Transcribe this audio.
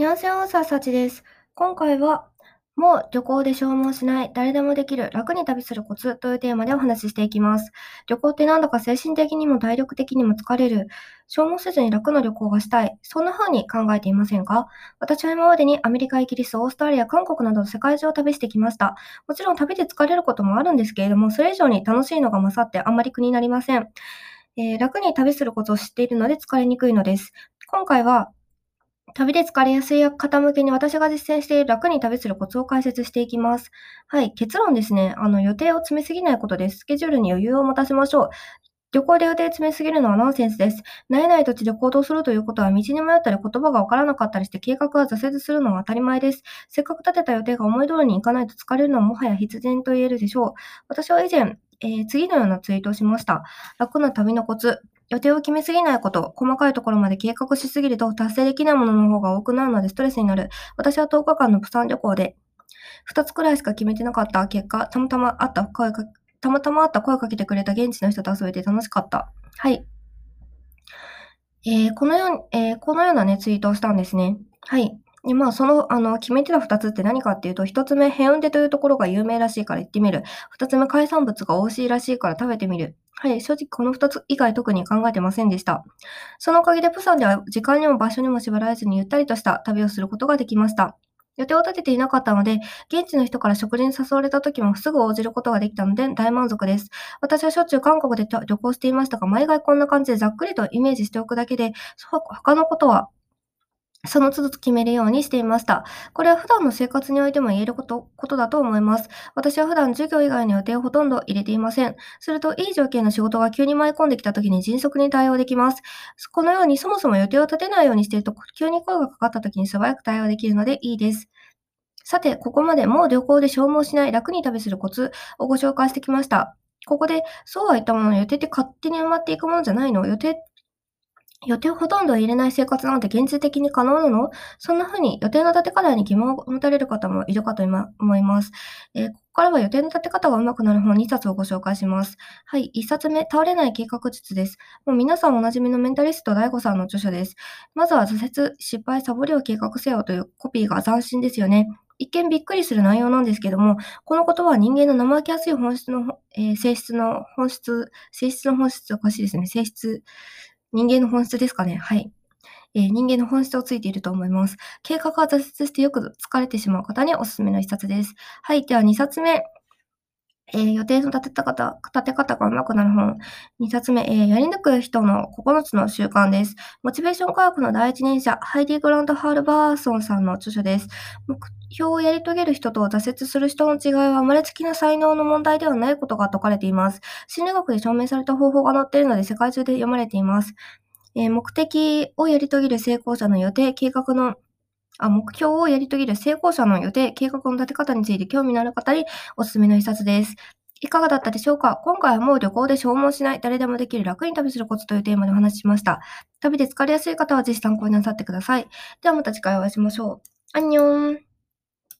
にゃんせよ、ささちです。今回は、もう旅行で消耗しない、誰でもできる、楽に旅するコツというテーマでお話ししていきます。旅行ってなんだか精神的にも体力的にも疲れる、消耗せずに楽な旅行がしたい、そんな風に考えていませんか？私は今までにアメリカ、イギリス、オーストラリア、韓国など世界中を旅してきました。もちろん旅で疲れることもあるんですけれども、それ以上に楽しいのが勝ってあんまり苦になりません。えー楽に旅するコツを知っているので疲れにくいのです。今回は、旅で疲れやすい方向けに私が実践している楽に旅するコツを解説していきます。はい、結論ですね。あの、予定を詰めすぎないことです。スケジュールに余裕を持たせましょう。旅行で予定詰めすぎるのはナンセンスです。慣れない土地で行動するということは道に迷ったり言葉がわからなかったりして計画が挫折するのは当たり前です。せっかく立てた予定が思い通りにいかないと疲れるのはもはや必然と言えるでしょう。私は以前、えー次のようなツイートをしました。楽な旅のコツ。予定を決めすぎないこと、細かいところまで計画しすぎると達成できないものの方が多くなるのでストレスになる。私は10日間のプサン旅行で、2つくらいしか決めてなかった結果、たまたまあった声か、たまたまあった声かけてくれた現地の人と遊べて楽しかった。はい。えーこのように、えーこのようなね、ツイートをしたんですね。はい。で、まあ、その、あの、決めてた2つって何かっていうと、1つ目、ヘウンデというところが有名らしいから行ってみる。2つ目、海産物が美味しいらしいから食べてみる。はい、正直この2つ以外特に考えてませんでした。そのおかげで、プサンでは時間にも場所にも縛られずにゆったりとした旅をすることができました。予定を立てていなかったので、現地の人から食事に誘われた時もすぐ応じることができたので大満足です。私はしょっちゅう韓国で旅行していましたが、毎回こんな感じでざっくりとイメージしておくだけで、他のことはその都度決めるようにしていました。これは普段の生活においても言えることことだと思います。私は普段授業以外の予定をほとんど入れていません。すると、いい条件の仕事が急に舞い込んできた時に迅速に対応できます。このようにそもそも予定を立てないようにしていると、急に声がかかった時に素早く対応できるのでいいです。さて、ここまでもう旅行で消耗しない楽に旅するコツをご紹介してきました。ここで、そうは言ったものの予定って勝手に埋まっていくものじゃないの予定予定をほとんど入れない生活なんて現実的に可能なの？そんな風に予定の立て方に疑問を持たれる方もいるかと思います。えーここからは予定の立て方が上手くなる本2冊をご紹介します。はい、1冊目、倒れない計画術です。もう皆さんおなじみのメンタリスト DAIGO さんの著書です。まずは挫折、失敗、サボりを計画せよというコピーが斬新ですよね。一見びっくりする内容なんですけども、この言葉は人間の生意気やすい本質の、えー性質の本質、性質の本質おかしいですね。性質、人間の本質ですかね？はい。えー人間の本質をついていると思います。計画が挫折してよく疲れてしまう方におすすめの一冊です。はい。では2冊目。えー予定の立てた方、立て方が上手くなる本。2冊目、えーやり抜く人の9つの習慣です。モチベーション科学の第一人者、ハイディ・グラント・ハールバーソンさんの著書です。標をやり遂げる人と挫折する人の違いは生まれつきな才能の問題ではないことが説かれています。心理学で証明された方法が載っているので世界中で読まれています。えー目的をやり遂げる成功者の予定、計画のあ目標をやり遂げる成功者の予定、計画の立て方について興味のある方におすすめの一冊です。いかがだったでしょうか？今回はもう旅行で消耗しない、誰でもできる楽に旅するコツというテーマでお話ししました。旅で疲れやすい方はぜひ参考になさってください。ではまた次回お会いしましょう。アンニョン